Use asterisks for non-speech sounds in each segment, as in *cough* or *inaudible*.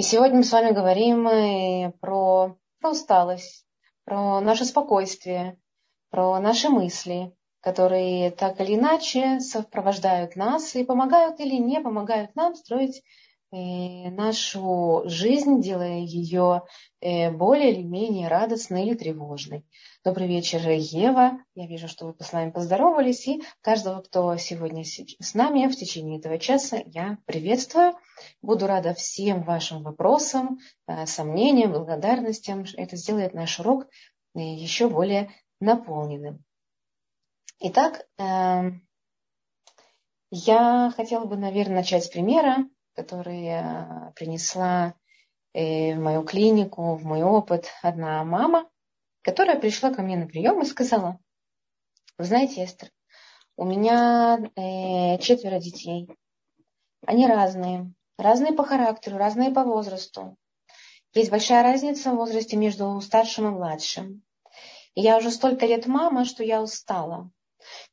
И сегодня мы с вами говорим про, про усталость, про наше спокойствие, про наши мысли, которые так или иначе сопровождают нас и помогают или не помогают нам строить нашу жизнь, делая ее э, более или менее радостной или тревожной. Добрый вечер, Ева. Я вижу, что вы с нами поздоровались. И каждого, кто сегодня с нами в течение этого часа, я приветствую. Буду рада всем вашим вопросам, э, сомнениям, благодарностям. Это сделает наш урок э, еще более наполненным. Итак, эм, я хотела бы, наверное, начать с примера, который я принесла э, в мою клинику, в мой опыт одна мама, которая пришла ко мне на прием и сказала, вы знаете, Эстер, у меня э, четверо детей. Они разные. Разные по характеру, разные по возрасту. Есть большая разница в возрасте между старшим и младшим. И я уже столько лет мама, что я устала.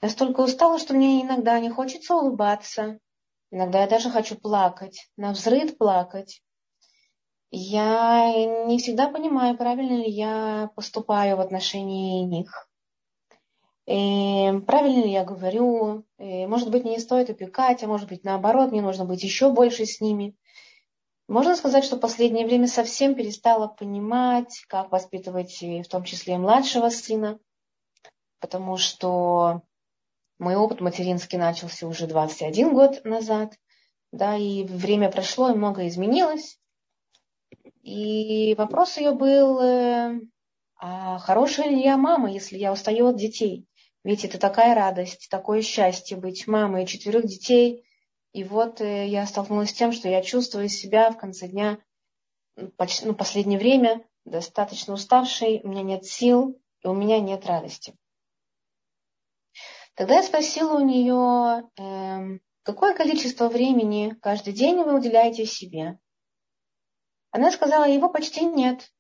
Я столько устала, что мне иногда не хочется улыбаться. Иногда я даже хочу плакать, на взрыв плакать я не всегда понимаю, правильно ли я поступаю в отношении них. И правильно ли я говорю, и, может быть, мне не стоит опекать, а может быть, наоборот, мне нужно быть еще больше с ними. Можно сказать, что в последнее время совсем перестала понимать, как воспитывать в том числе и младшего сына, потому что мой опыт материнский начался уже 21 год назад, да, и время прошло, и многое изменилось. И вопрос ее был, э, а хорошая ли я мама, если я устаю от детей? Ведь это такая радость, такое счастье быть мамой четверых детей. И вот э, я столкнулась с тем, что я чувствую себя в конце дня, почти, ну, последнее время, достаточно уставшей, у меня нет сил, и у меня нет радости. Тогда я спросила у нее, э, какое количество времени каждый день вы уделяете себе? Она сказала, его почти нет,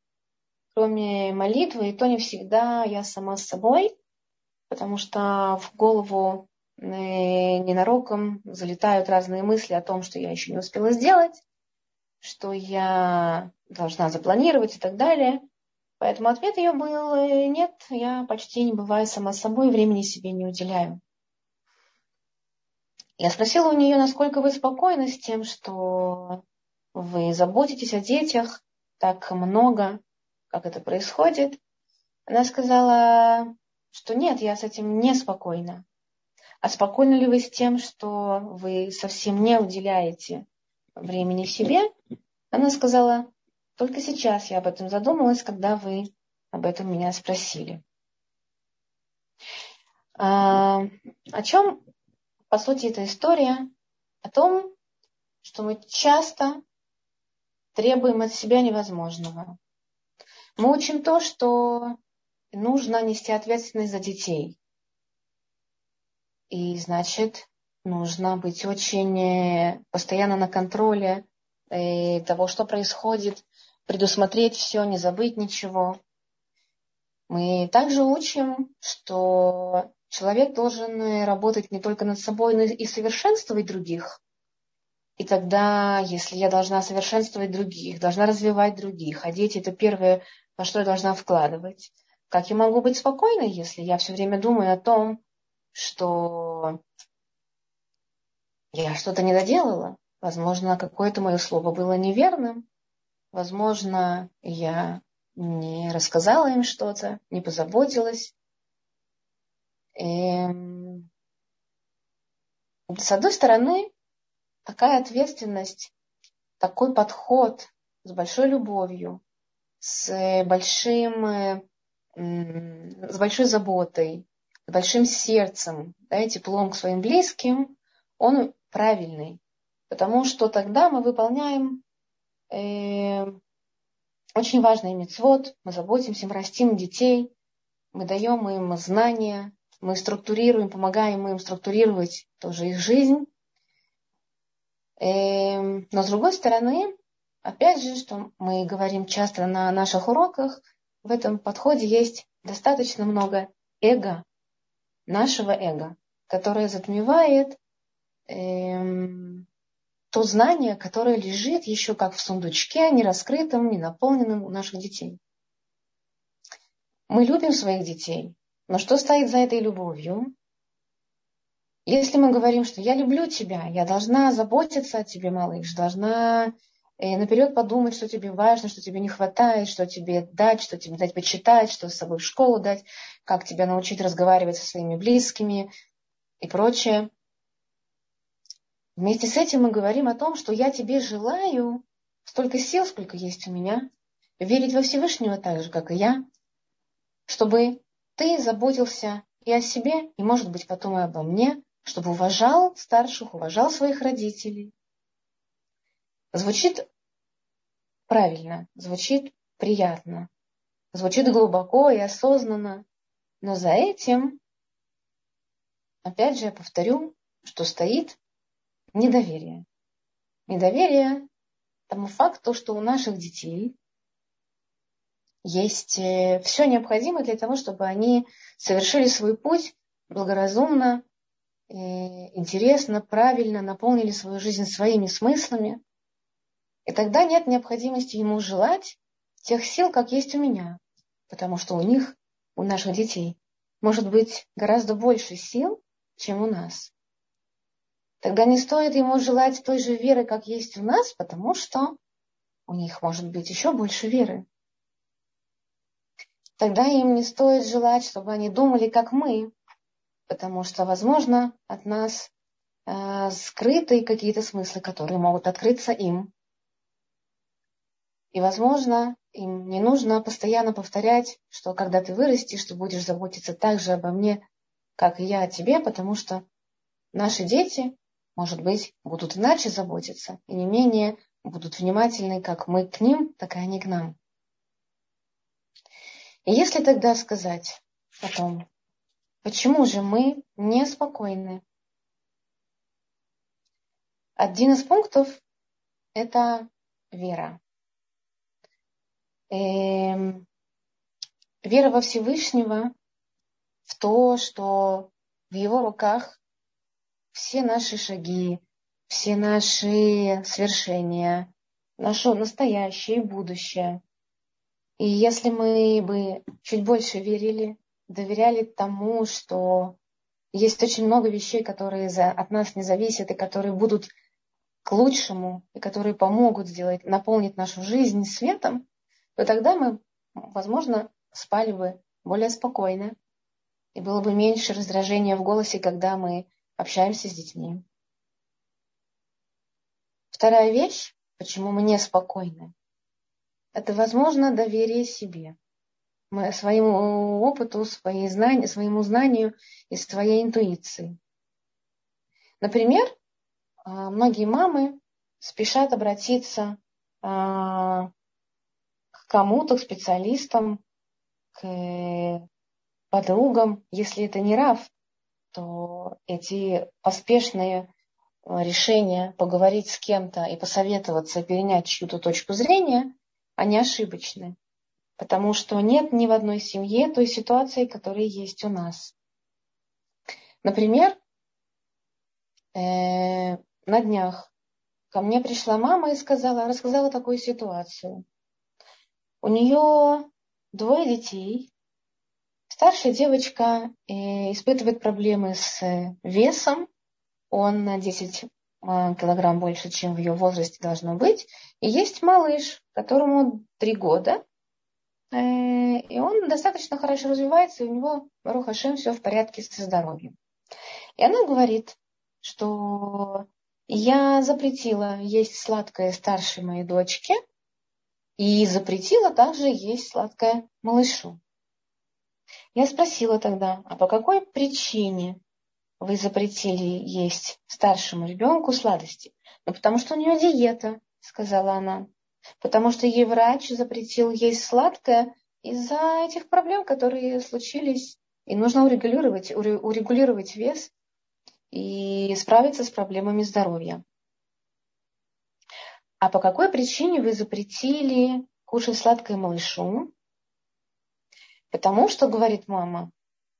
кроме молитвы, и то не всегда я сама с собой, потому что в голову э, ненароком залетают разные мысли о том, что я еще не успела сделать, что я должна запланировать и так далее. Поэтому ответ ее был э, нет, я почти не бываю сама собой, времени себе не уделяю. Я спросила у нее, насколько вы спокойны с тем, что вы заботитесь о детях так много, как это происходит. Она сказала, что нет, я с этим не спокойна. А спокойны ли вы с тем, что вы совсем не уделяете времени себе? Она сказала, только сейчас я об этом задумалась, когда вы об этом меня спросили. А, о чем, по сути, эта история? О том, что мы часто требуем от себя невозможного. Мы учим то, что нужно нести ответственность за детей. И значит, нужно быть очень э, постоянно на контроле э, того, что происходит, предусмотреть все, не забыть ничего. Мы также учим, что человек должен э, работать не только над собой, но и совершенствовать других. И тогда, если я должна совершенствовать других, должна развивать других, а дети это первое, во что я должна вкладывать, как я могу быть спокойной, если я все время думаю о том, что я что-то не доделала? Возможно, какое-то мое слово было неверным. Возможно, я не рассказала им что-то, не позаботилась. И, с одной стороны, такая ответственность, такой подход с большой любовью, с большим, с большой заботой, с большим сердцем, да, теплом к своим близким, он правильный. Потому что тогда мы выполняем очень важный мецвод, мы заботимся, мы растим детей, мы даем им знания, мы структурируем, помогаем им структурировать тоже их жизнь. Эм, но с другой стороны, опять же, что мы говорим часто на наших уроках, в этом подходе есть достаточно много эго, нашего эго, которое затмевает эм, то знание, которое лежит еще как в сундучке, не раскрытым, не наполненным у наших детей. Мы любим своих детей, но что стоит за этой любовью? Если мы говорим, что я люблю тебя, я должна заботиться о тебе, малыш, должна э, наперед подумать, что тебе важно, что тебе не хватает, что тебе дать, что тебе дать почитать, что с собой в школу дать, как тебя научить разговаривать со своими близкими и прочее. Вместе с этим мы говорим о том, что я тебе желаю столько сил, сколько есть у меня, верить во Всевышнего так же, как и я, чтобы ты заботился и о себе, и, может быть, потом и обо мне, чтобы уважал старших, уважал своих родителей. Звучит правильно, звучит приятно, звучит глубоко и осознанно, но за этим, опять же, я повторю, что стоит недоверие. Недоверие тому факту, что у наших детей есть э, все необходимое для того, чтобы они совершили свой путь благоразумно, э, интересно, правильно, наполнили свою жизнь своими смыслами. И тогда нет необходимости ему желать тех сил, как есть у меня, потому что у них, у наших детей, может быть гораздо больше сил, чем у нас. Тогда не стоит ему желать той же веры, как есть у нас, потому что у них может быть еще больше веры тогда им не стоит желать, чтобы они думали, как мы, потому что, возможно, от нас э, скрыты какие-то смыслы, которые могут открыться им. И, возможно, им не нужно постоянно повторять, что когда ты вырастешь, ты будешь заботиться так же обо мне, как и я о тебе, потому что наши дети, может быть, будут иначе заботиться и не менее будут внимательны как мы к ним, так и они к нам. И если тогда сказать о том, почему же мы неспокойны, один из пунктов – это вера. Эм, вера во Всевышнего в то, что в Его руках все наши шаги, все наши свершения, наше настоящее и будущее. И если мы бы чуть больше верили, доверяли тому, что есть очень много вещей, которые от нас не зависят и которые будут к лучшему, и которые помогут сделать, наполнить нашу жизнь светом, то тогда мы, возможно, спали бы более спокойно, и было бы меньше раздражения в голосе, когда мы общаемся с детьми. Вторая вещь, почему мы неспокойны, это, возможно, доверие себе, своему опыту, своей знанию, своему знанию и своей интуиции. Например, а, многие мамы спешат обратиться а, к кому-то, к специалистам, к подругам. Если это не РАФ, то эти поспешные решения поговорить с кем-то и посоветоваться, перенять чью-то точку зрения – они ошибочны. Потому что нет ни в одной семье той ситуации, которая есть у нас. Например, э, на днях ко мне пришла мама и сказала, рассказала такую ситуацию. У нее двое детей. Старшая девочка э, испытывает проблемы с весом. Он на 10 а, килограмм больше, чем в ее возрасте должно быть. И есть малыш, которому три года, э, и он достаточно хорошо развивается, и у него, Рухашем, все в порядке со здоровьем. И она говорит, что я запретила есть сладкое старшей моей дочке, и запретила также есть сладкое малышу. Я спросила тогда, а по какой причине вы запретили есть старшему ребенку сладости? Ну, потому что у нее диета, сказала она. Потому что ей врач запретил есть сладкое из-за этих проблем, которые случились. И нужно урегулировать, урегулировать вес и справиться с проблемами здоровья. А по какой причине вы запретили кушать сладкое малышу? Потому что, говорит мама,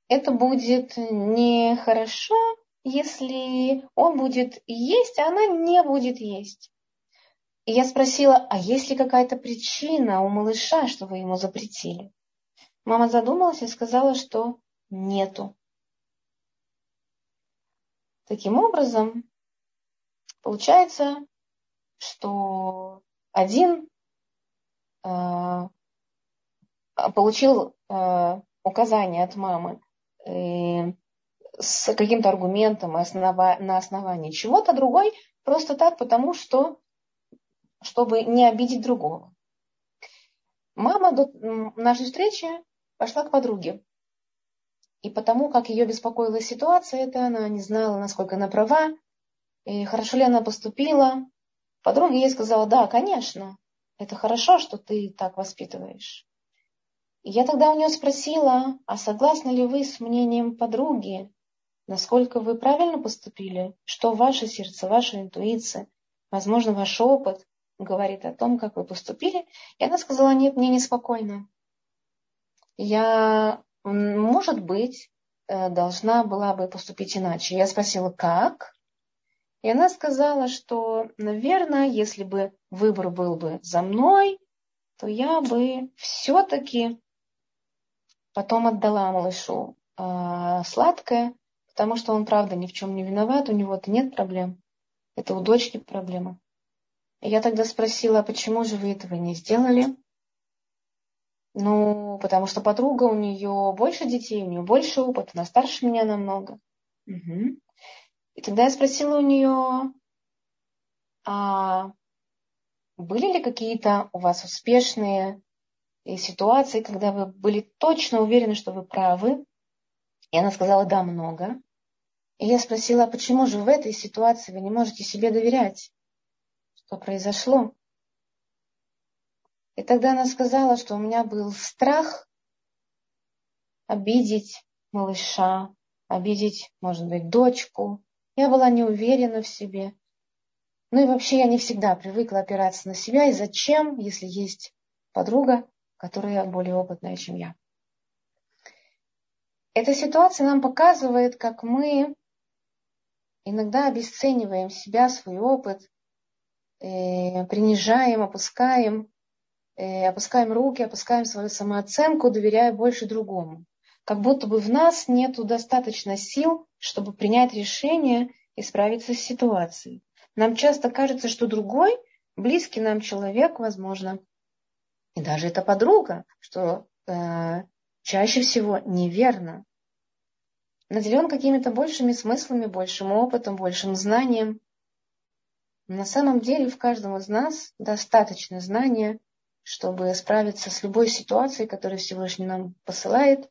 это будет нехорошо если он будет есть, а она не будет есть? И я спросила, а есть ли какая-то причина у малыша, что вы ему запретили? Мама задумалась и сказала, что нету. Таким образом, получается, что один э, получил э, указание от мамы э, с каким-то аргументом основа, на основании чего-то, другой просто так, потому что чтобы не обидеть другого. Мама до нашей встречи пошла к подруге. И потому, как ее беспокоила ситуация, это она не знала, насколько она права, и хорошо ли она поступила. Подруга ей сказала, да, конечно, это хорошо, что ты так воспитываешь. Я тогда у нее спросила, а согласны ли вы с мнением подруги, насколько вы правильно поступили, что ваше сердце, ваша интуиция, возможно, ваш опыт говорит о том, как вы поступили. И она сказала, нет, мне неспокойно. Я, может быть, э, должна была бы поступить иначе. Я спросила, как? И она сказала, что, наверное, если бы выбор был бы за мной, то я бы все-таки потом отдала малышу э, сладкое, потому что он, правда, ни в чем не виноват, у него-то нет проблем. Это у дочки проблема. Я тогда спросила, почему же вы этого не сделали? Ну, потому что подруга, у нее больше детей, у нее больше опыта, она старше меня намного. Угу. И тогда я спросила у нее, а были ли какие-то у вас успешные ситуации, когда вы были точно уверены, что вы правы? И она сказала, да, много. И я спросила, а почему же в этой ситуации вы не можете себе доверять? что произошло. И тогда она сказала, что у меня был страх обидеть малыша, обидеть, может быть, дочку. Я была не уверена в себе. Ну и вообще я не всегда привыкла опираться на себя. И зачем, если есть подруга, которая более опытная, чем я? Эта ситуация нам показывает, как мы иногда обесцениваем себя, свой опыт, э, принижаем, опускаем, э, опускаем руки, опускаем свою самооценку, доверяя больше другому. Как будто бы в нас нет достаточно сил, чтобы принять решение и справиться с ситуацией. Нам часто кажется, что другой, близкий нам человек, возможно, и даже эта подруга, что э, чаще всего неверно, наделен какими-то большими смыслами, большим опытом, большим знанием. На самом деле в каждом из нас достаточно знания, чтобы справиться с любой ситуацией, которую Всевышний нам посылает,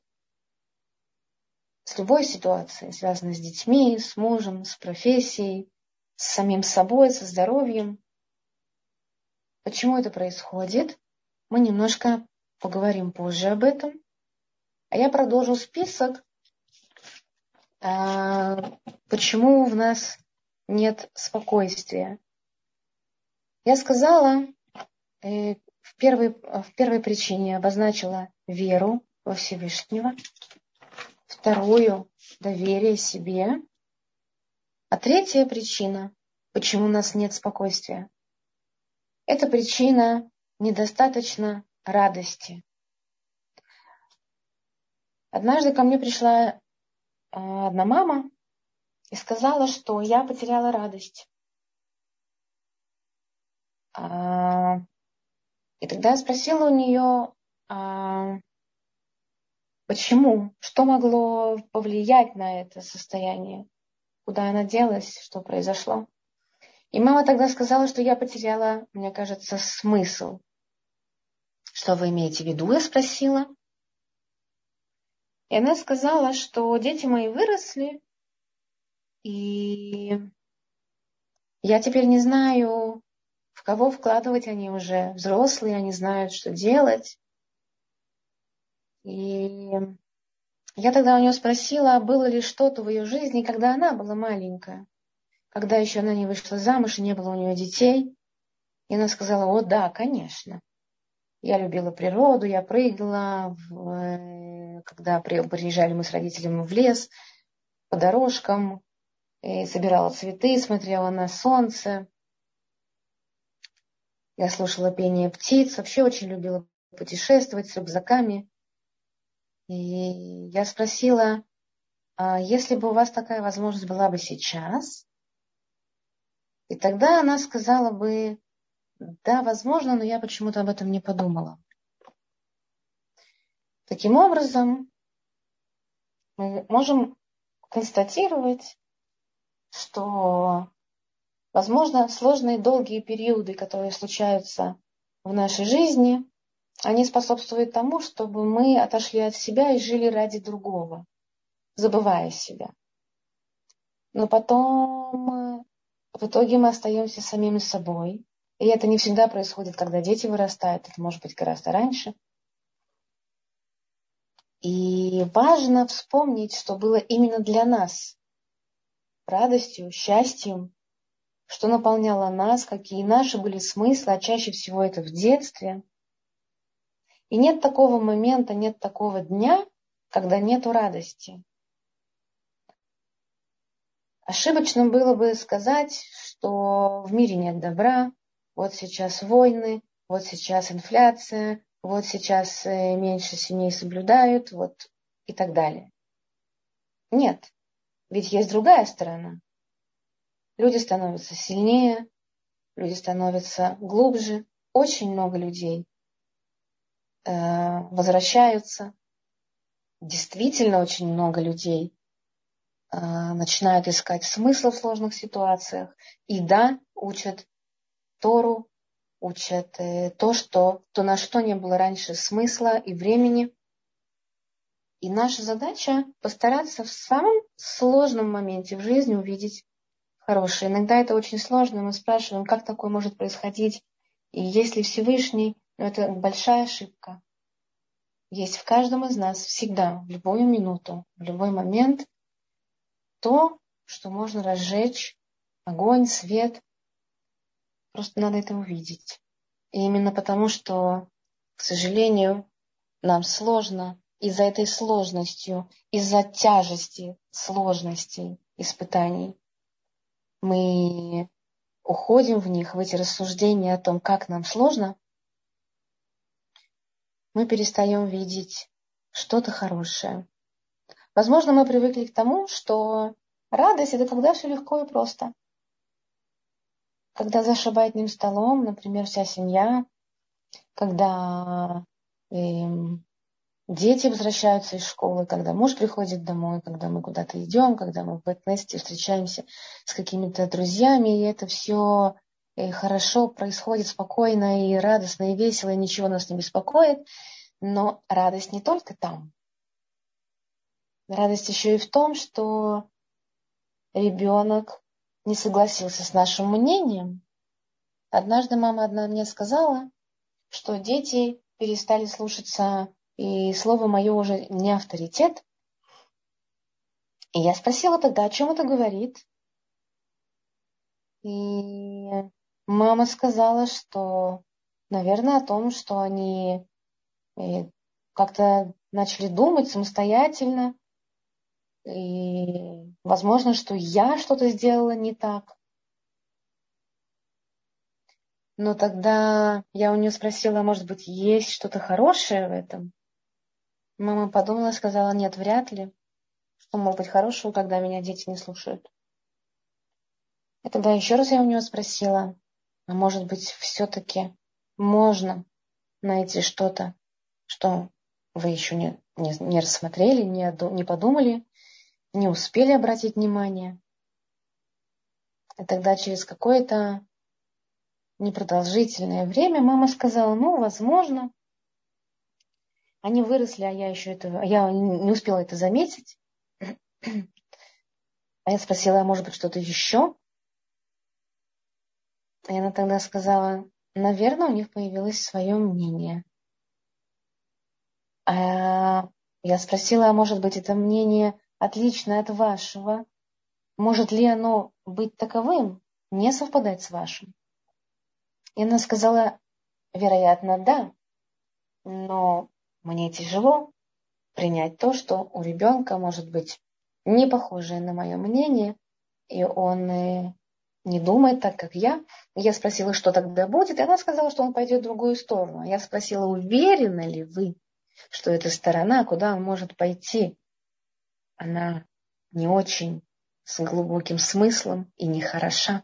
с любой ситуацией, связанной с детьми, с мужем, с профессией, с самим собой, со здоровьем. Почему это происходит? Мы немножко поговорим позже об этом. А я продолжу список, а, почему в нас нет спокойствия. Я сказала, э, в первой, в первой причине обозначила веру во Всевышнего, вторую – доверие себе, а третья причина, почему у нас нет спокойствия, это причина недостаточно радости. Однажды ко мне пришла э, одна мама и сказала, что я потеряла радость. А, и тогда я спросила у нее, а, почему, что могло повлиять на это состояние, куда она делась, что произошло. И мама тогда сказала, что я потеряла, мне кажется, смысл. Что вы имеете в виду, я спросила. И она сказала, что дети мои выросли, и я теперь не знаю, в кого вкладывать они уже взрослые, они знают, что делать. И я тогда у нее спросила, было ли что-то в ее жизни, когда она была маленькая, когда еще она не вышла замуж и не было у нее детей. И она сказала, о да, конечно. Я любила природу, я прыгала, э, когда приезжали мы с родителями в лес, по дорожкам, и собирала цветы, смотрела на солнце. Я слушала пение птиц, вообще очень любила путешествовать с рюкзаками. И я спросила, а если бы у вас такая возможность была бы сейчас, и тогда она сказала бы, да, возможно, но я почему-то об этом не подумала. Таким образом, мы можем констатировать, что, возможно, сложные долгие периоды, которые случаются в нашей жизни, они способствуют тому, чтобы мы отошли от себя и жили ради другого, забывая себя. Но потом в итоге мы остаемся самими собой. И это не всегда происходит, когда дети вырастают, это может быть гораздо раньше. И важно вспомнить, что было именно для нас радостью, счастьем, что наполняло нас, какие наши были смыслы, а чаще всего это в детстве. И нет такого момента, нет такого дня, когда нету радости. Ошибочным было бы сказать, что в мире нет добра, вот сейчас войны, вот сейчас инфляция, вот сейчас э, меньше семей соблюдают, вот и так далее. Нет, ведь есть другая сторона. Люди становятся сильнее, люди становятся глубже. Очень много людей э, возвращаются. Действительно очень много людей э, начинают искать смысл в сложных ситуациях. И да, учат Тору, учат э, то, что, то, на что не было раньше смысла и времени. И наша задача постараться в самом сложном моменте в жизни увидеть хорошее. Иногда это очень сложно, мы спрашиваем, как такое может происходить, и есть ли Всевышний, но это большая ошибка. Есть в каждом из нас всегда, в любую минуту, в любой момент то, что можно разжечь, огонь, свет, Просто надо это увидеть. И именно потому, что, к сожалению, нам сложно из-за этой сложностью, из-за тяжести сложностей испытаний, мы уходим в них, в эти рассуждения о том, как нам сложно, мы перестаем видеть что-то хорошее. Возможно, мы привыкли к тому, что радость это когда все легко и просто когда за шабатным столом, например, вся семья, когда э, дети возвращаются из школы, когда муж приходит домой, когда мы куда-то идем, когда мы в Бэтнесте встречаемся с какими-то друзьями, и это все э, хорошо происходит спокойно и радостно и весело, и ничего нас не беспокоит. Но радость не только там. Радость еще и в том, что ребенок не согласился с нашим мнением. Однажды мама одна мне сказала, что дети перестали слушаться, и слово мое уже не авторитет. И я спросила тогда, о чем это говорит. И мама сказала, что, наверное, о том, что они э, как-то начали думать самостоятельно, и возможно, что я что-то сделала не так. Но тогда я у нее спросила, может быть, есть что-то хорошее в этом? Мама подумала и сказала, нет, вряд ли. Что может быть хорошего, когда меня дети не слушают? И тогда еще раз я у нее спросила, а может быть, все-таки можно найти что-то, что вы еще не, не, не рассмотрели, не, не подумали, не успели обратить внимание. И тогда через какое-то непродолжительное время мама сказала, ну, возможно, они выросли, а я еще это, я не успела это заметить. *clears throat* А я спросила, а может быть что-то еще? И она тогда сказала, наверное, у них появилось свое мнение. А я спросила, а может быть это мнение отличное от вашего, может ли оно быть таковым, не совпадать с вашим? И она сказала, вероятно, да, но мне тяжело принять то, что у ребенка может быть не похожее на мое мнение, и он э, не думает так, как я. Я спросила, что тогда будет, и она сказала, что он пойдет в другую сторону. Я спросила, уверены ли вы, что эта сторона, куда он может пойти, она не очень с глубоким смыслом и нехороша.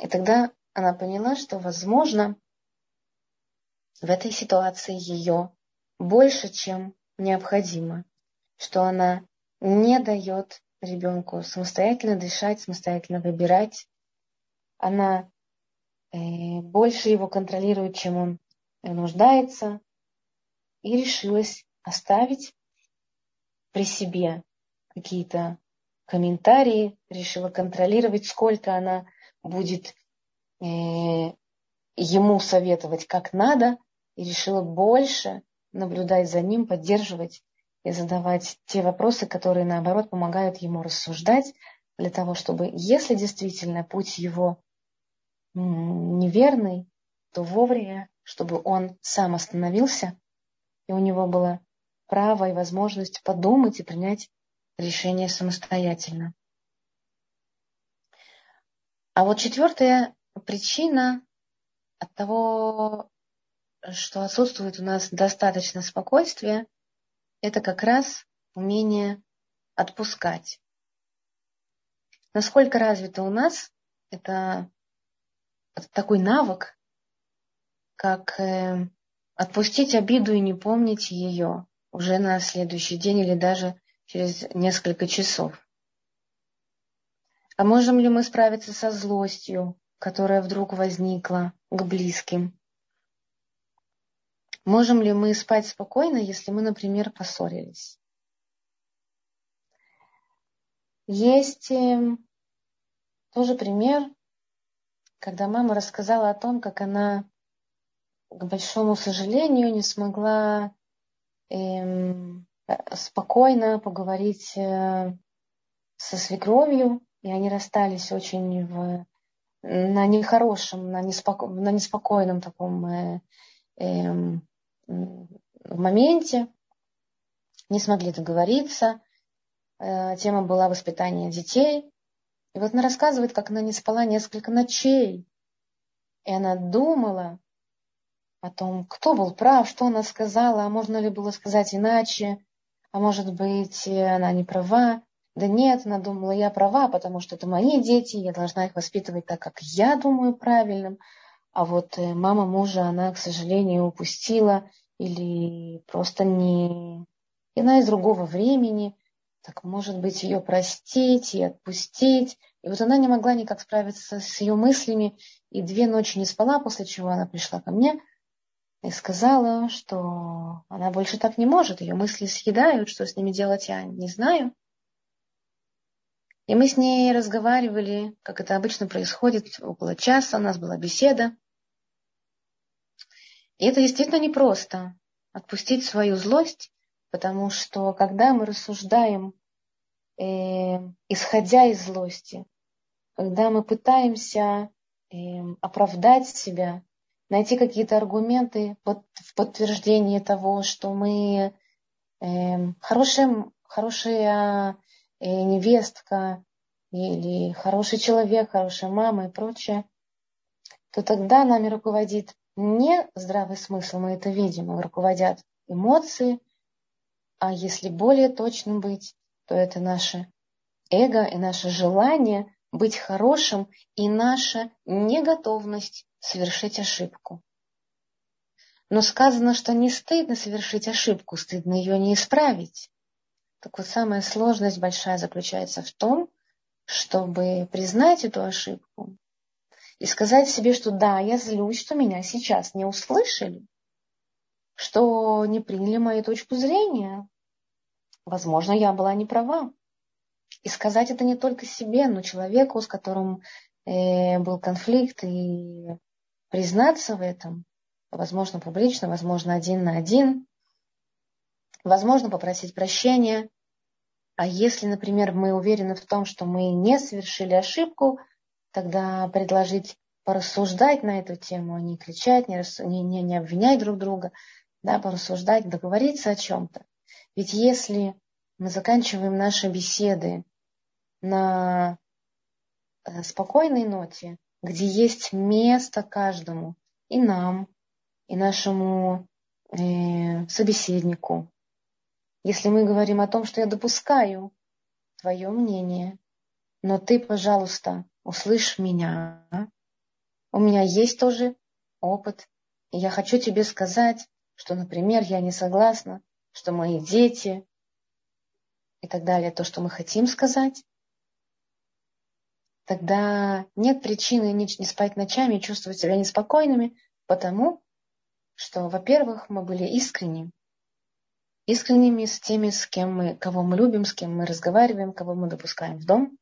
И тогда она поняла, что, возможно, в этой ситуации ее больше, чем необходимо, что она не дает ребенку самостоятельно дышать, самостоятельно выбирать. Она э, больше его контролирует, чем он нуждается, и решилась оставить при себе какие-то комментарии, решила контролировать, сколько она будет э, ему советовать, как надо, и решила больше наблюдать за ним, поддерживать и задавать те вопросы, которые, наоборот, помогают ему рассуждать, для того, чтобы, если действительно путь его неверный, то вовремя, чтобы он сам остановился, и у него было право и возможность подумать и принять решение самостоятельно. А вот четвертая причина от того, что отсутствует у нас достаточно спокойствия, это как раз умение отпускать. Насколько развито у нас это такой навык, как э, отпустить обиду и не помнить ее уже на следующий день или даже через несколько часов. А можем ли мы справиться со злостью, которая вдруг возникла к близким? Можем ли мы спать спокойно, если мы, например, поссорились? Есть эм, тоже пример, когда мама рассказала о том, как она, к большому сожалению, не смогла спокойно поговорить э, со свекровью, и они расстались очень в, на нехорошем, на, неспоко, на неспокойном таком э, э, моменте, не смогли договориться. Э, тема была воспитание детей. И вот она рассказывает, как она не спала несколько ночей. И она думала о том, кто был прав, что она сказала, а можно ли было сказать иначе, а может быть, она не права. Да нет, она думала, я права, потому что это мои дети, я должна их воспитывать так, как я думаю правильным. А вот э, мама мужа, она, к сожалению, упустила или просто не... Она из другого времени, так может быть ее простить и отпустить. И вот она не могла никак справиться с ее мыслями, и две ночи не спала, после чего она пришла ко мне и сказала, что она больше так не может, ее мысли съедают, что с ними делать я не знаю. И мы с ней разговаривали, как это обычно происходит, около часа, у нас была беседа. И это действительно непросто отпустить свою злость, потому что когда мы рассуждаем, э, исходя из злости, когда мы пытаемся э, оправдать себя, найти какие-то аргументы в подтверждение того, что мы э, хорошая, хорошая э, невестка или хороший человек, хорошая мама и прочее, то тогда нами руководит не здравый смысл, мы это видим, а руководят эмоции, а если более точным быть, то это наше эго и наше желание быть хорошим и наша неготовность совершить ошибку. Но сказано, что не стыдно совершить ошибку, стыдно ее не исправить. Так вот, самая сложность большая заключается в том, чтобы признать эту ошибку и сказать себе, что да, я злюсь, что меня сейчас не услышали, что не приняли мою точку зрения. Возможно, я была не права. И сказать это не только себе, но человеку, с которым э, был конфликт, и признаться в этом, возможно, публично, возможно, один на один, возможно, попросить прощения. А если, например, мы уверены в том, что мы не совершили ошибку – тогда предложить порассуждать на эту тему, а не кричать, не, рас... не, не, не обвинять друг друга, да, порассуждать, договориться о чем-то. Ведь если мы заканчиваем наши беседы на э, спокойной ноте, где есть место каждому, и нам, и нашему э, собеседнику. Если мы говорим о том, что я допускаю твое мнение, но ты, пожалуйста, услышь меня. У меня есть тоже опыт, и я хочу тебе сказать, что, например, я не согласна, что мои дети и так далее, то, что мы хотим сказать, тогда нет причины не спать ночами и чувствовать себя неспокойными, потому что, во-первых, мы были искренни, искренними с теми, с кем мы, кого мы любим, с кем мы разговариваем, кого мы допускаем в дом.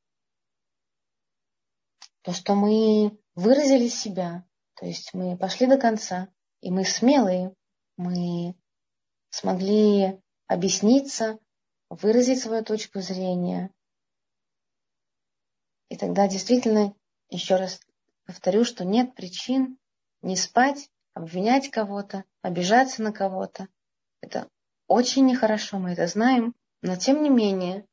То, что мы выразили себя, то есть мы пошли до конца, и мы смелые, мы смогли объясниться, выразить свою точку зрения. И тогда действительно, еще раз повторю, что нет причин не спать, обвинять кого-то, обижаться на кого-то. Это очень нехорошо, мы это знаем, но тем не менее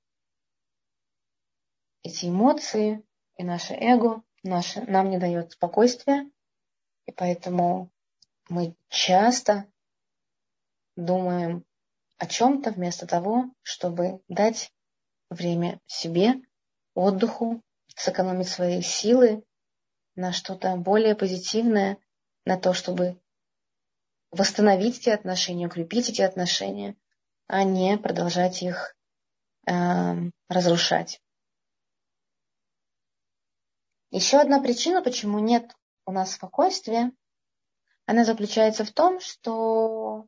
эти эмоции и наше эго наше, нам не дает спокойствия, и поэтому мы часто думаем о чем-то вместо того, чтобы дать время себе, отдыху, сэкономить свои силы на что-то более позитивное, на то, чтобы восстановить эти отношения, укрепить эти отношения, а не продолжать их э, разрушать. Еще одна причина, почему нет у нас спокойствия, она заключается в том, что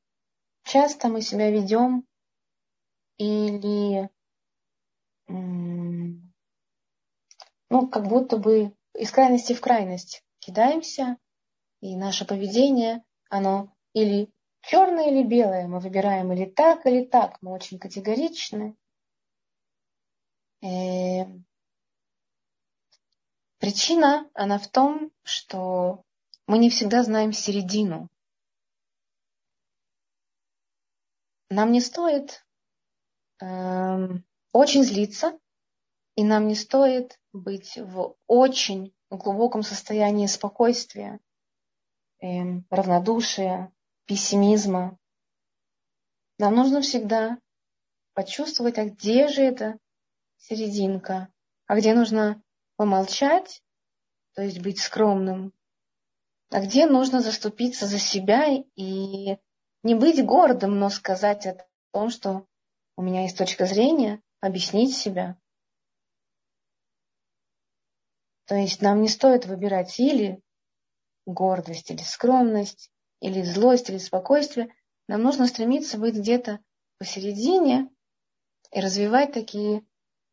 часто мы себя ведем или ну, как будто бы из крайности в крайность кидаемся, и наше поведение, оно или черное, или белое. Мы выбираем или так, или так. Мы очень категоричны. И э, причина, она в том, что мы не всегда знаем середину. Нам не стоит э, очень злиться, и нам не стоит быть в очень глубоком состоянии спокойствия, э, равнодушия, пессимизма. Нам нужно всегда почувствовать, а где же эта серединка, а где нужно помолчать, то есть быть скромным, а где нужно заступиться за себя и не быть гордым, но сказать о том, что у меня есть точка зрения, объяснить себя. То есть нам не стоит выбирать или гордость, или скромность, или злость, или спокойствие, нам нужно стремиться быть где-то посередине и развивать такие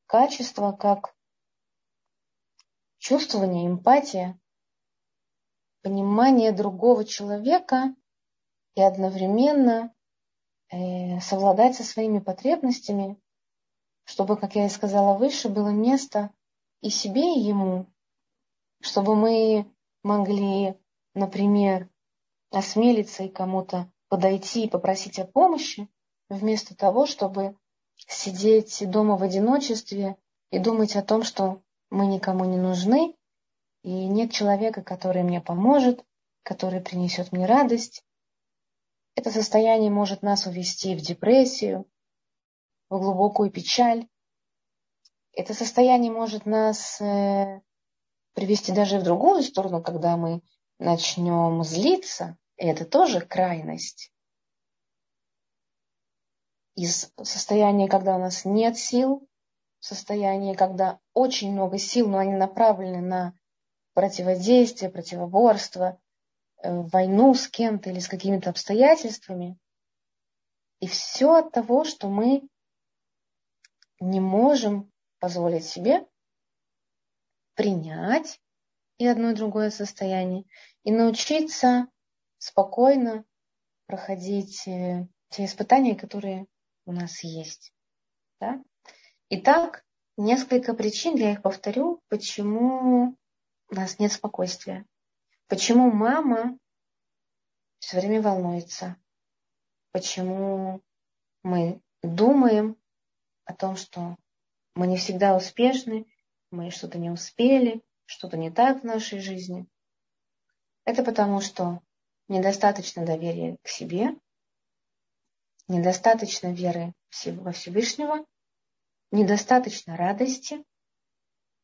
качества, как чувствование, эмпатия, понимание другого человека и одновременно э, совладать со своими потребностями, чтобы, как я и сказала выше, было место и себе, и ему, чтобы мы могли, например, осмелиться и кому-то подойти и попросить о помощи, вместо того, чтобы сидеть дома в одиночестве и думать о том, что мы никому не нужны, и нет человека, который мне поможет, который принесет мне радость. Это состояние может нас увести в депрессию, в глубокую печаль. Это состояние может нас э, привести даже в другую сторону, когда мы начнем злиться, и это тоже крайность. Из состояния, когда у нас нет сил, состояние, когда очень много сил, но они направлены на противодействие, противоборство, э, войну с кем-то или с какими-то обстоятельствами. И все от того, что мы не можем позволить себе принять и одно и другое состояние, и научиться спокойно проходить э, те испытания, которые у нас есть. Да? Итак, несколько причин, я их повторю, почему у нас нет спокойствия. Почему мама все время волнуется? Почему мы думаем о том, что мы не всегда успешны, мы что-то не успели, что-то не так в нашей жизни. Это потому, что недостаточно доверия к себе, недостаточно веры во Всевышнего, недостаточно радости,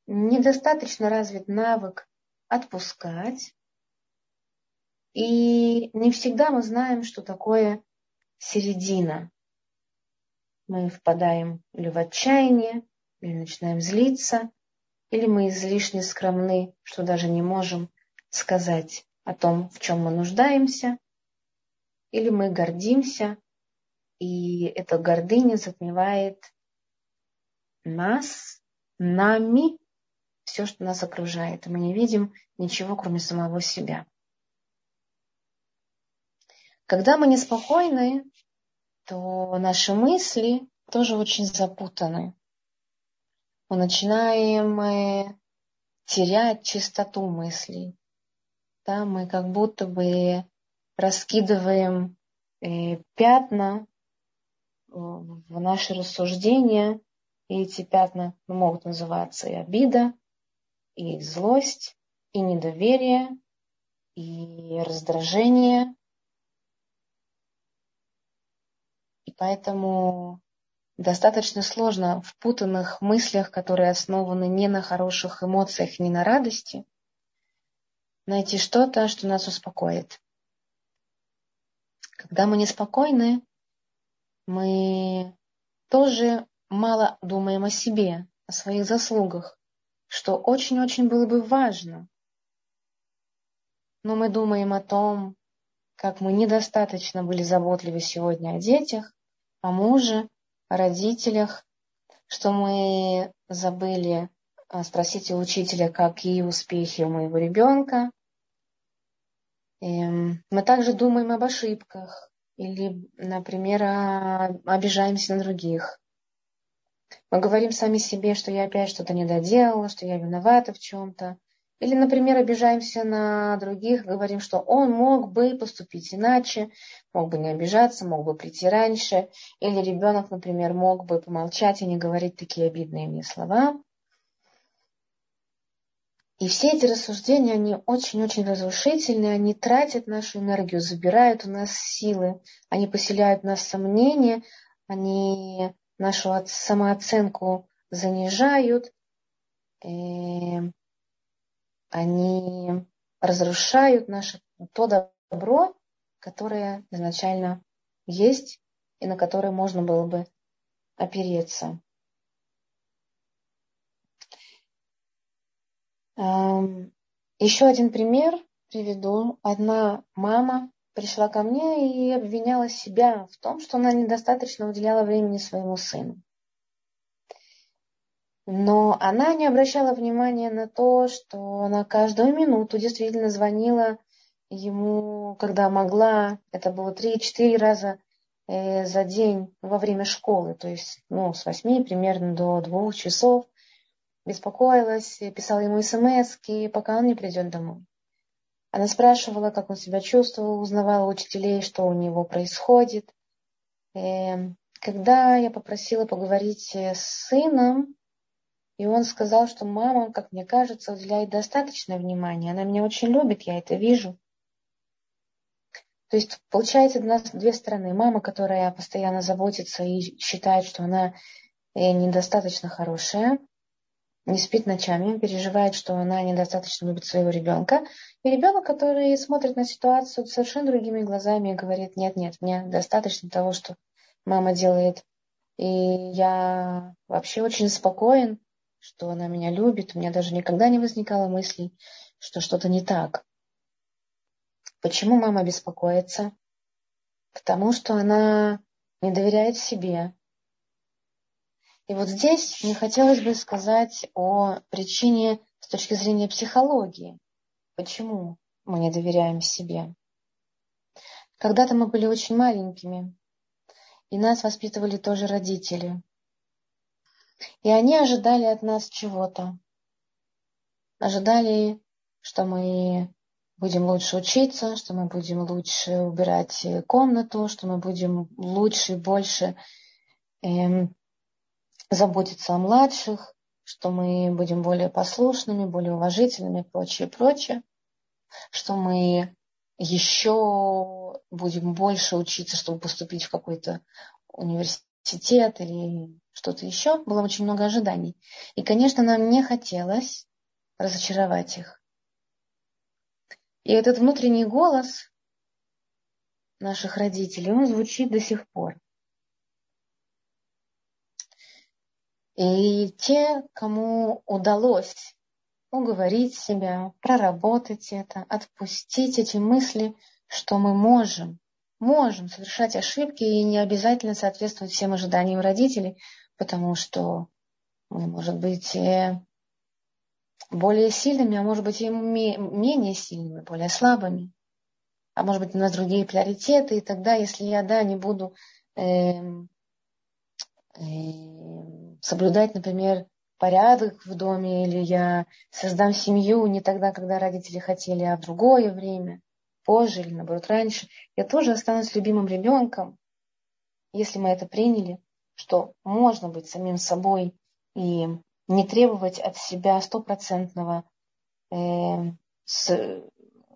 недостаточно развит навык отпускать. И не всегда мы знаем, что такое середина. Мы впадаем или в отчаяние, или начинаем злиться, или мы излишне скромны, что даже не можем сказать о том, в чем мы нуждаемся, или мы гордимся, и эта гордыня затмевает нас, нами, все, что нас окружает. И мы не видим ничего, кроме самого себя. Когда мы неспокойны, то наши мысли тоже очень запутаны. Мы начинаем э, терять чистоту мыслей. Да, мы как будто бы раскидываем э, пятна в наши рассуждения, и эти пятна могут называться и обида, и злость, и недоверие, и раздражение. И поэтому достаточно сложно в путанных мыслях, которые основаны не на хороших эмоциях, не на радости, найти что-то, что нас успокоит. Когда мы неспокойны, мы тоже мало думаем о себе, о своих заслугах, что очень-очень было бы важно. Но мы думаем о том, как мы недостаточно были заботливы сегодня о детях, о муже, родителях, что мы забыли а, спросить у учителя, какие успехи у моего ребенка. И эм, мы также думаем об ошибках, или, например, обижаемся на других. Мы говорим сами себе, что я опять что-то не доделала, что я виновата в чем-то. Или, например, обижаемся на других, говорим, что он мог бы поступить иначе, мог бы не обижаться, мог бы прийти раньше. Или ребенок, например, мог бы помолчать и не говорить такие обидные мне слова. И все эти рассуждения, они очень-очень разрушительные, они тратят нашу энергию, забирают у нас силы, они поселяют в нас сомнения, они нашу самооценку занижают, они разрушают наше то добро, которое изначально есть и на которое можно было бы опереться. Еще один пример приведу. Одна мама пришла ко мне и обвиняла себя в том, что она недостаточно уделяла времени своему сыну. Но она не обращала внимания на то, что она каждую минуту действительно звонила ему, когда могла. Это было три-четыре раза э, за день во время школы, то есть ну, с восьми примерно до двух часов беспокоилась, писала ему смс, пока он не придет домой. Она спрашивала, как он себя чувствовал, узнавала учителей, что у него происходит. Эм, когда я попросила поговорить с сыном, и он сказал, что мама, как мне кажется, уделяет достаточное внимание. Она меня очень любит, я это вижу. То есть получается у нас две стороны. Мама, которая постоянно заботится и считает, что она э, недостаточно хорошая, не спит ночами, переживает, что она недостаточно любит своего ребенка. И ребенок, который смотрит на ситуацию совершенно другими глазами и говорит, нет, нет, мне достаточно того, что мама делает. И я вообще очень спокоен, что она меня любит. У меня даже никогда не возникало мыслей, что что-то не так. Почему мама беспокоится? Потому что она не доверяет себе, и вот здесь мне хотелось бы сказать о причине с точки зрения психологии. Почему мы не доверяем себе? Когда-то мы были очень маленькими, и нас воспитывали тоже родители. И они ожидали от нас чего-то. Ожидали, что мы будем лучше учиться, что мы будем лучше убирать комнату, что мы будем лучше и больше эм, заботиться о младших, что мы будем более послушными, более уважительными и прочее, прочее, что мы еще будем больше учиться, чтобы поступить в какой-то университет или что-то еще. Было очень много ожиданий. И, конечно, нам не хотелось разочаровать их. И этот внутренний голос наших родителей, он звучит до сих пор. И те, кому удалось уговорить себя, проработать это, отпустить эти мысли, что мы можем, можем совершать ошибки и не обязательно соответствовать всем ожиданиям родителей, потому что мы, может быть, более сильными, а может быть и менее сильными, более слабыми. А может быть у нас другие приоритеты, и тогда, если я, да, не буду э, э, соблюдать, например, порядок в доме, или я создам семью не тогда, когда родители хотели, а в другое время, позже или, наоборот, раньше, я тоже останусь любимым ребенком, если мы это приняли, что можно быть самим собой и не требовать от себя стопроцентного э, с,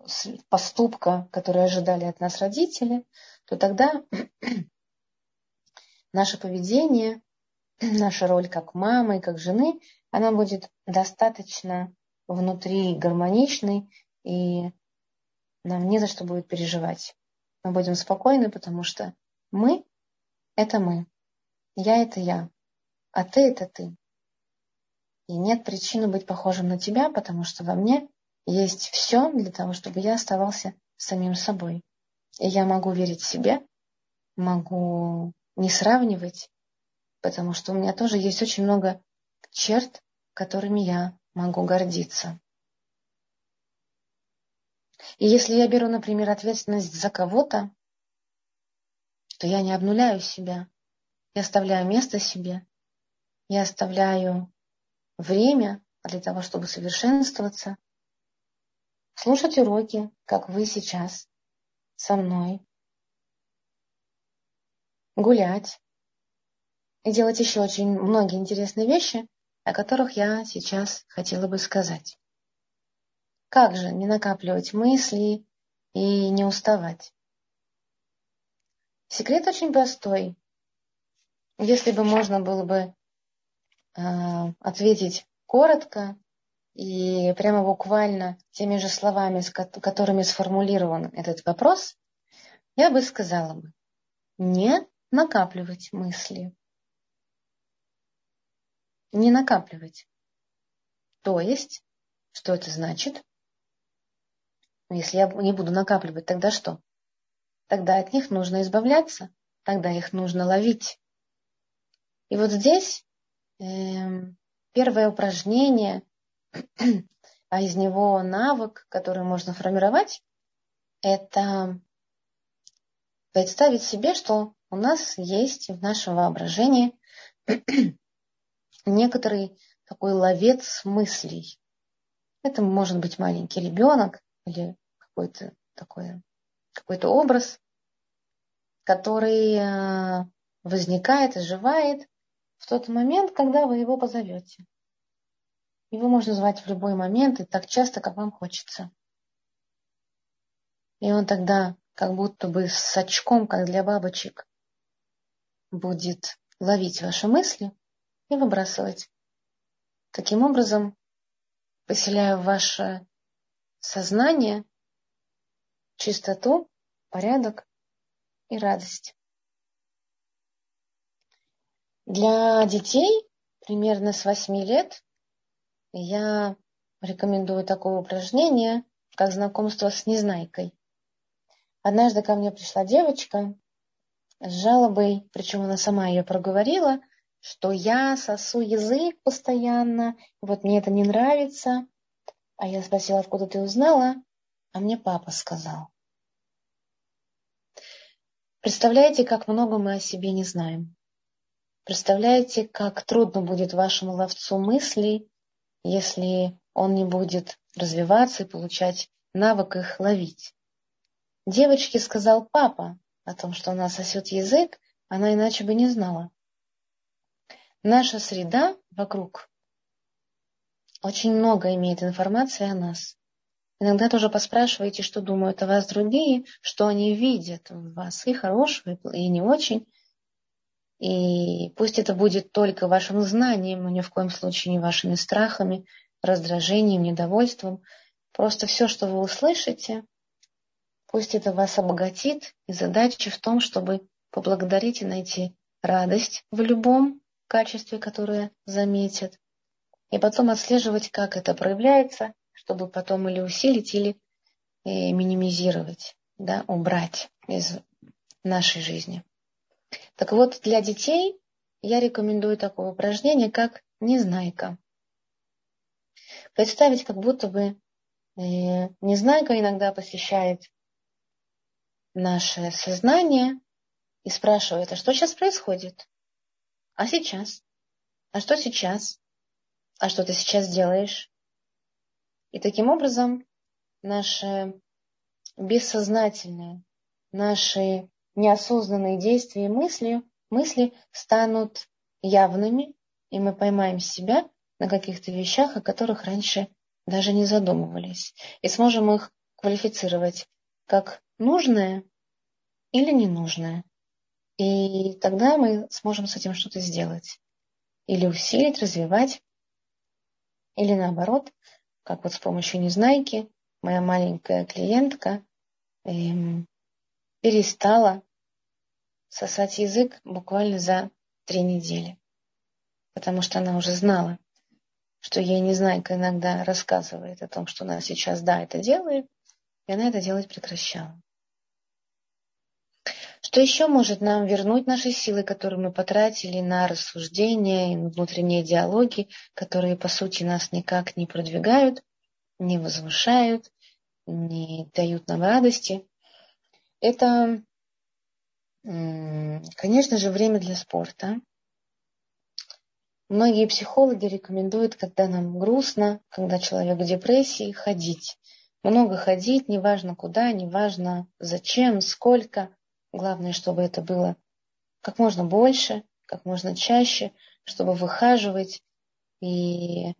с поступка, который ожидали от нас родители, то тогда *clears throat* наше поведение, *clears throat* наша роль как мамы, как жены, она будет достаточно внутри гармоничной, и нам не за что будет переживать. Мы будем спокойны, потому что мы – это мы. Я – это я. А ты – это ты. И нет причины быть похожим на тебя, потому что во мне есть все для того, чтобы я оставался самим собой. И я могу верить себе, могу не сравнивать, потому что у меня тоже есть очень много черт, которыми я могу гордиться. И если я беру, например, ответственность за кого-то, то я не обнуляю себя. Я оставляю место себе. Я оставляю время для того, чтобы совершенствоваться, слушать уроки, как вы сейчас со мной, гулять и делать еще очень многие интересные вещи, о которых я сейчас хотела бы сказать. Как же не накапливать мысли и не уставать? Секрет очень простой. Если бы можно было бы Э, ответить коротко и прямо буквально теми же словами, с которыми сформулирован этот вопрос, я бы сказала бы, не накапливать мысли. Не накапливать. То есть, что это значит? Ну, если я не буду накапливать, тогда что? Тогда от них нужно избавляться, тогда их нужно ловить. И вот здесь Эм, первое упражнение, *clears throat* а из него навык, который можно формировать, это представить себе, что у нас есть в нашем воображении *clears throat* некоторый такой ловец мыслей. Это может быть маленький ребенок или какой-то такой какой-то образ, который э, возникает, оживает в тот момент, когда вы его позовете. Его можно звать в любой момент и так часто, как вам хочется. И он тогда как будто бы с очком, как для бабочек, будет ловить ваши мысли и выбрасывать. Таким образом, поселяя в ваше сознание чистоту, порядок и радость. Для детей примерно с 8 лет я рекомендую такое упражнение, как знакомство с незнайкой. Однажды ко мне пришла девочка с жалобой, причем она сама ее проговорила, что я сосу язык постоянно, вот мне это не нравится. А я спросила, откуда ты узнала? А мне папа сказал. Представляете, как много мы о себе не знаем. Представляете, как трудно будет вашему ловцу мыслей, если он не будет развиваться и получать навык их ловить. Девочке сказал папа о том, что она сосет язык, она иначе бы не знала. Наша среда вокруг очень много имеет информации о нас. Иногда тоже поспрашиваете, что думают о вас другие, что они видят в вас, и хорошего, и не очень. И пусть это будет только вашим знанием, но ни в коем случае не вашими страхами, раздражением, недовольством. Просто все, что вы услышите, пусть это вас обогатит, и задача в том, чтобы поблагодарить и найти радость в любом качестве, которое заметят, и потом отслеживать, как это проявляется, чтобы потом или усилить, или э, минимизировать, да, убрать из нашей жизни. Так вот, для детей я рекомендую такое упражнение, как незнайка. Представить, как будто бы э, незнайка иногда посещает наше сознание и спрашивает, а что сейчас происходит? А сейчас? А что сейчас? А что ты сейчас делаешь? И таким образом наше бессознательное, наши неосознанные действия и мысли, мысли станут явными, и мы поймаем себя на каких-то вещах, о которых раньше даже не задумывались, и сможем их квалифицировать как нужное или ненужное. И тогда мы сможем с этим что-то сделать. Или усилить, развивать, или наоборот, как вот с помощью незнайки, моя маленькая клиентка эм, перестала сосать язык буквально за три недели. Потому что она уже знала, что ей Незнайка иногда рассказывает о том, что она сейчас, да, это делает, и она это делать прекращала. Что еще может нам вернуть наши силы, которые мы потратили на рассуждения внутренние диалоги, которые, по сути, нас никак не продвигают, не возвышают, не дают нам радости? Это Конечно же, время для спорта. Многие психологи рекомендуют, когда нам грустно, когда человек в депрессии, ходить. Много ходить, неважно куда, неважно зачем, сколько. Главное, чтобы это было как можно больше, как можно чаще, чтобы выхаживать и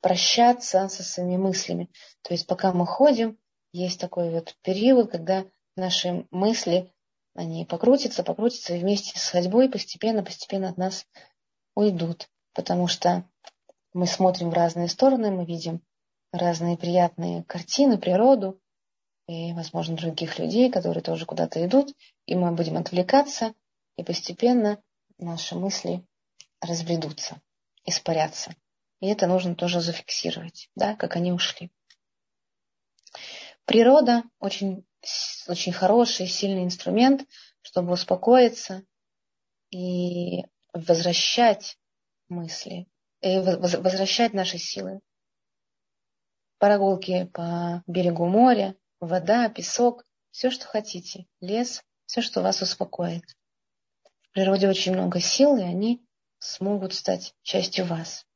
прощаться со своими мыслями. То есть пока мы ходим, есть такой вот период, когда наши мысли они покрутятся, покрутятся, и вместе с ходьбой постепенно, постепенно от нас уйдут. Потому что мы смотрим в разные стороны, мы видим разные приятные картины, природу, и, возможно, других людей, которые тоже куда-то идут, и мы будем отвлекаться, и постепенно наши мысли разбредутся, испарятся. И это нужно тоже зафиксировать, да, как они ушли. Природа очень очень хороший, сильный инструмент, чтобы успокоиться и возвращать мысли, и возвращать наши силы. Прогулки по берегу моря, вода, песок, все, что хотите, лес, все, что вас успокоит. В природе очень много сил, и они смогут стать частью вас.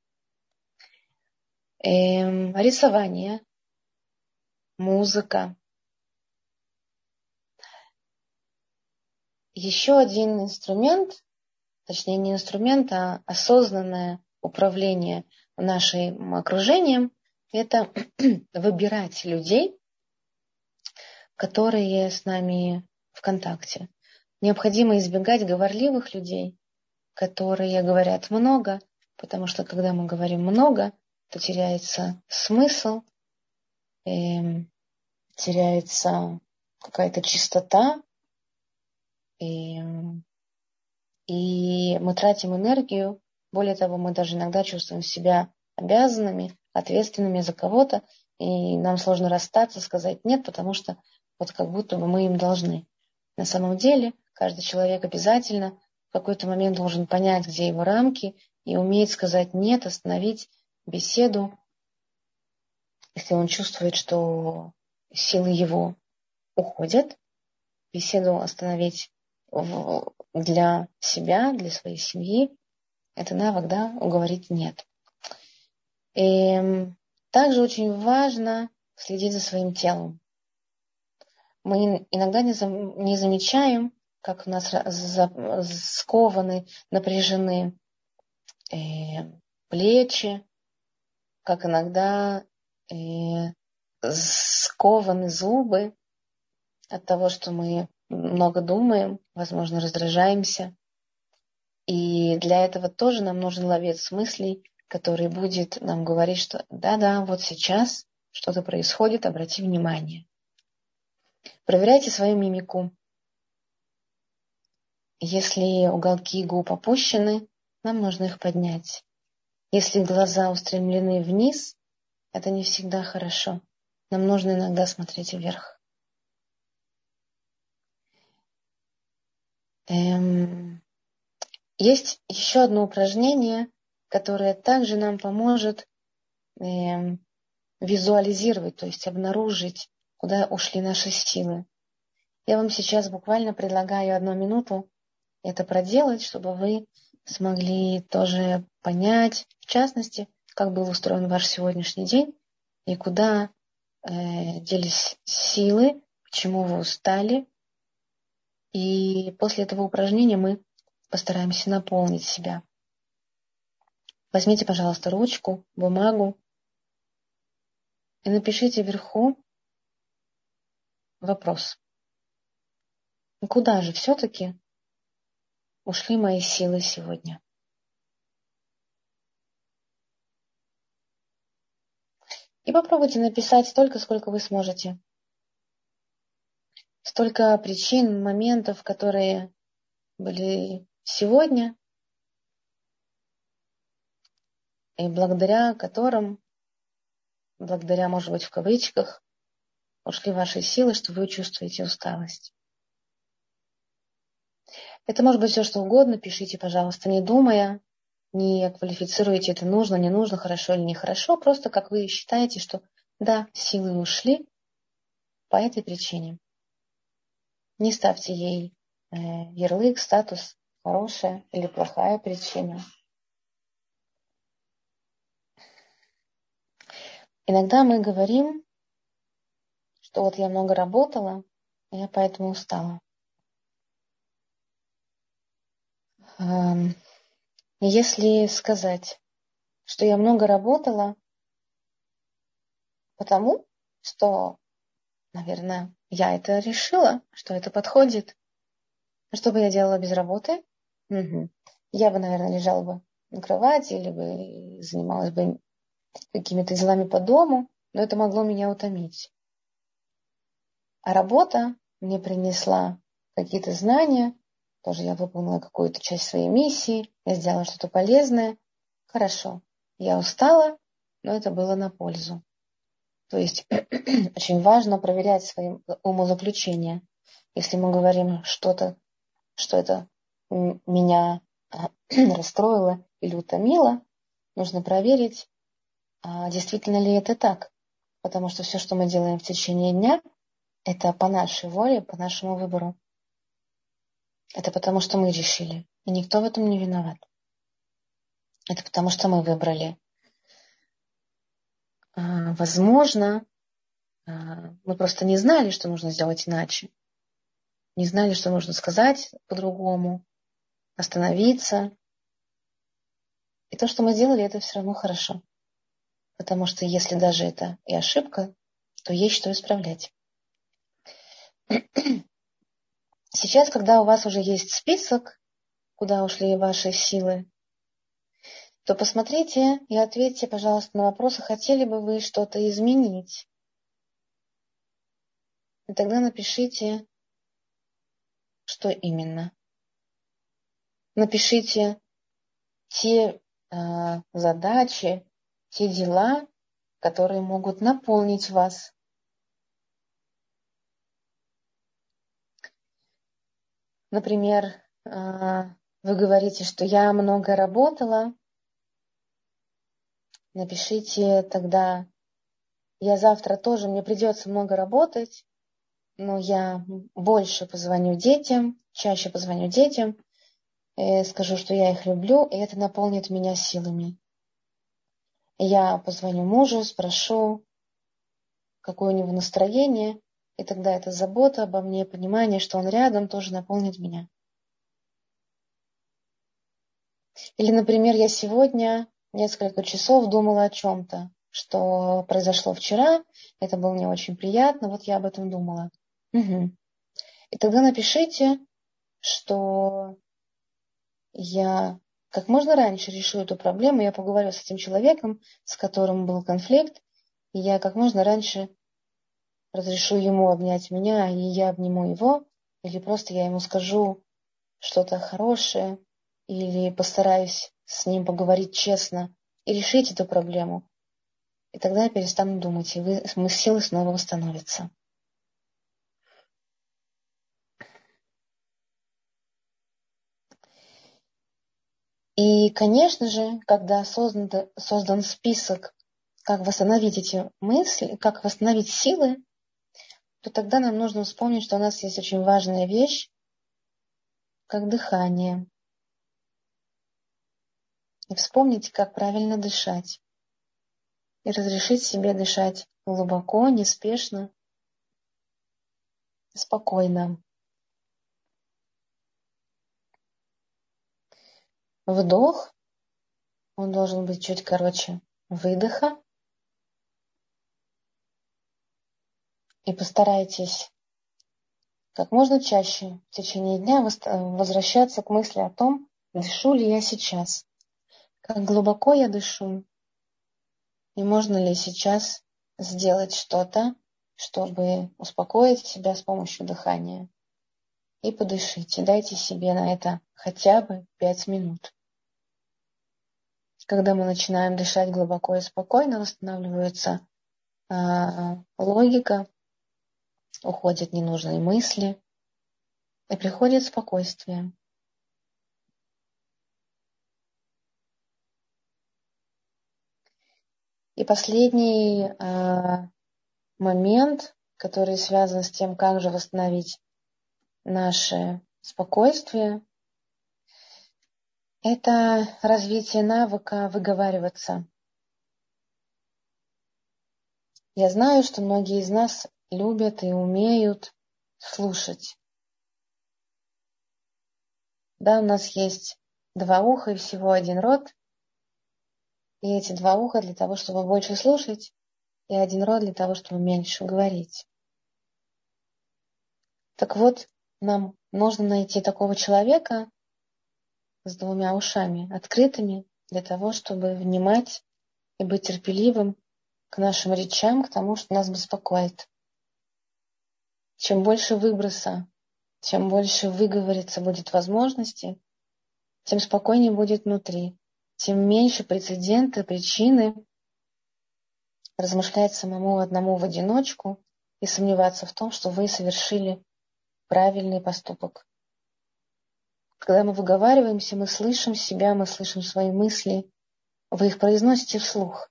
Эм, рисование, музыка, еще один инструмент, точнее не инструмент, а осознанное управление нашим окружением, это *clears throat* выбирать людей, которые с нами в контакте. Необходимо избегать говорливых людей, которые говорят много, потому что когда мы говорим много, то теряется смысл, э, теряется какая-то чистота, и, и мы тратим энергию. Более того, мы даже иногда чувствуем себя обязанными, ответственными за кого-то, и нам сложно расстаться, сказать нет, потому что вот как будто бы мы им должны. На самом деле, каждый человек обязательно в какой-то момент должен понять, где его рамки, и уметь сказать нет, остановить беседу, если он чувствует, что силы его уходят, беседу остановить для себя, для своей семьи, это навык, да, уговорить нет. И также очень важно следить за своим телом. Мы иногда не, не замечаем, как у нас скованы, напряжены э, плечи, как иногда э, скованы зубы от того, что мы много думаем, возможно, раздражаемся. И для этого тоже нам нужен ловец мыслей, который будет нам говорить, что да-да, вот сейчас что-то происходит, обрати внимание. Проверяйте свою мимику. Если уголки губ опущены, нам нужно их поднять. Если глаза устремлены вниз, это не всегда хорошо. Нам нужно иногда смотреть вверх. Эм, есть еще одно упражнение, которое также нам поможет эм, визуализировать, то есть обнаружить, куда ушли наши силы. Я вам сейчас буквально предлагаю одну минуту это проделать, чтобы вы смогли тоже понять, в частности, как был устроен ваш сегодняшний день и куда э, делись силы, почему вы устали. И после этого упражнения мы постараемся наполнить себя. Возьмите, пожалуйста, ручку, бумагу и напишите вверху вопрос. Куда же все-таки ушли мои силы сегодня? И попробуйте написать столько, сколько вы сможете. Столько причин, моментов, которые были сегодня, и благодаря которым благодаря, может быть, в кавычках, ушли ваши силы, что вы чувствуете усталость. Это может быть все, что угодно. Пишите, пожалуйста, не думая, не квалифицируйте это нужно, не нужно, хорошо или нехорошо. Просто как вы считаете, что да, силы ушли по этой причине. Не ставьте ей э, ярлык, статус, хорошая или плохая причина. Иногда мы говорим, что вот я много работала, я поэтому устала. Если сказать, что я много работала, потому что, наверное, я это решила, что это подходит. Что бы я делала без работы? Угу. Я бы, наверное, лежала бы на кровати или бы занималась бы какими-то делами по дому, но это могло меня утомить. А работа мне принесла какие-то знания, тоже я выполнила какую-то часть своей миссии, я сделала что-то полезное. Хорошо, я устала, но это было на пользу. То есть *clears throat* очень важно проверять свои умозаключения. Если мы говорим что-то, что это меня *clears throat* расстроило или утомило, нужно проверить, а действительно ли это так? Потому что все, что мы делаем в течение дня, это по нашей воле, по нашему выбору. Это потому, что мы решили. И никто в этом не виноват. Это потому, что мы выбрали. А, возможно, а, мы просто не знали, что нужно сделать иначе. Не знали, что нужно сказать по-другому, остановиться. И то, что мы сделали, это все равно хорошо. Потому что если даже это и ошибка, то есть что исправлять. Сейчас, когда у вас уже есть список, куда ушли ваши силы, то посмотрите и ответьте, пожалуйста, на вопросы, хотели бы вы что-то изменить. И тогда напишите, что именно. Напишите те э, задачи, те дела, которые могут наполнить вас. Например, а, вы говорите, что я много работала. Напишите тогда, я завтра тоже, мне придется много работать, но я больше позвоню детям, чаще позвоню детям, скажу, что я их люблю, и это наполнит меня силами. Я позвоню мужу, спрошу, какое у него настроение, и тогда эта забота обо мне, понимание, что он рядом, тоже наполнит меня. Или, например, я сегодня несколько часов думала о чем-то, что произошло вчера, это было не очень приятно, вот я об этом думала. Угу. И тогда напишите, что я как можно раньше решу эту проблему, я поговорю с этим человеком, с которым был конфликт, и я как можно раньше разрешу ему обнять меня, и я обниму его, или просто я ему скажу что-то хорошее, или постараюсь с ним поговорить честно и решить эту проблему. И тогда я перестану думать, и вы, мы силы снова восстановятся. И, конечно же, когда создан, создан список, как восстановить эти мысли, как восстановить силы, то тогда нам нужно вспомнить, что у нас есть очень важная вещь, как дыхание. И вспомнить, как правильно дышать. И разрешить себе дышать глубоко, неспешно, спокойно. Вдох, он должен быть чуть короче выдоха. И постарайтесь как можно чаще в течение дня возвращаться к мысли о том, дышу ли я сейчас, как глубоко я дышу, и можно ли сейчас сделать что-то, чтобы успокоить себя с помощью дыхания и подышите. Дайте себе на это хотя бы пять минут. Когда мы начинаем дышать глубоко и спокойно, восстанавливается э, логика, уходят ненужные мысли и приходит спокойствие. И последний э, момент, который связан с тем, как же восстановить наше спокойствие, это развитие навыка выговариваться. Я знаю, что многие из нас любят и умеют слушать. Да, у нас есть два уха и всего один рот. И эти два уха для того, чтобы больше слушать, и один рот для того, чтобы меньше говорить. Так вот, нам нужно найти такого человека с двумя ушами открытыми для того, чтобы внимать и быть терпеливым к нашим речам, к тому, что нас беспокоит. Чем больше выброса, чем больше выговориться будет возможности, тем спокойнее будет внутри, тем меньше прецеденты, причины размышлять самому одному в одиночку и сомневаться в том, что вы совершили правильный поступок. Когда мы выговариваемся, мы слышим себя, мы слышим свои мысли, вы их произносите вслух.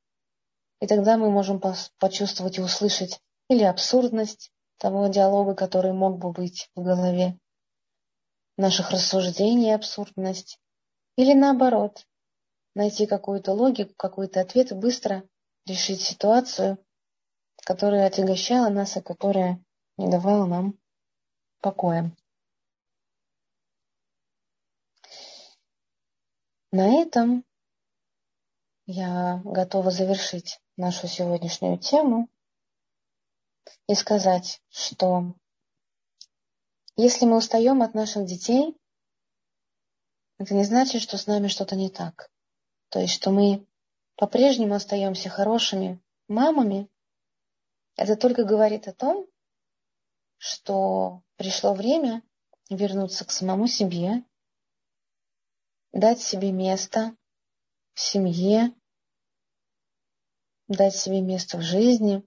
И тогда мы можем почувствовать и услышать или абсурдность того диалога, который мог бы быть в голове, наших рассуждений абсурдность, или наоборот, найти какую-то логику, какой-то ответ и быстро решить ситуацию, которая отягощала нас, и которая не давала нам покоем. На этом я готова завершить нашу сегодняшнюю тему и сказать, что если мы устаем от наших детей, это не значит, что с нами что-то не так. То есть, что мы по-прежнему остаемся хорошими мамами, это только говорит о том, что пришло время вернуться к самому себе, дать себе место в семье, дать себе место в жизни,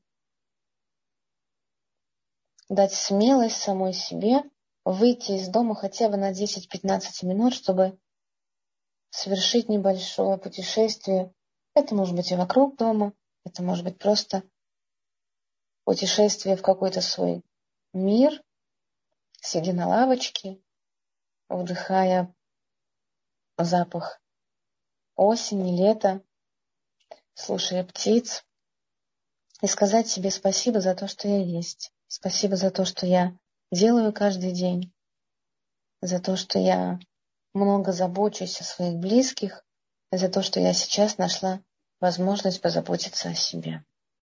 дать смелость самой себе выйти из дома хотя бы на 10-15 минут, чтобы совершить небольшое путешествие. Это может быть и вокруг дома, это может быть просто путешествие в какой-то свой мир, сидя на лавочке, вдыхая запах осени, лета, слушая птиц, и сказать себе спасибо за то, что я есть. Спасибо за то, что я делаю каждый день, за то, что я много забочусь о своих близких, за то, что я сейчас нашла возможность позаботиться о себе.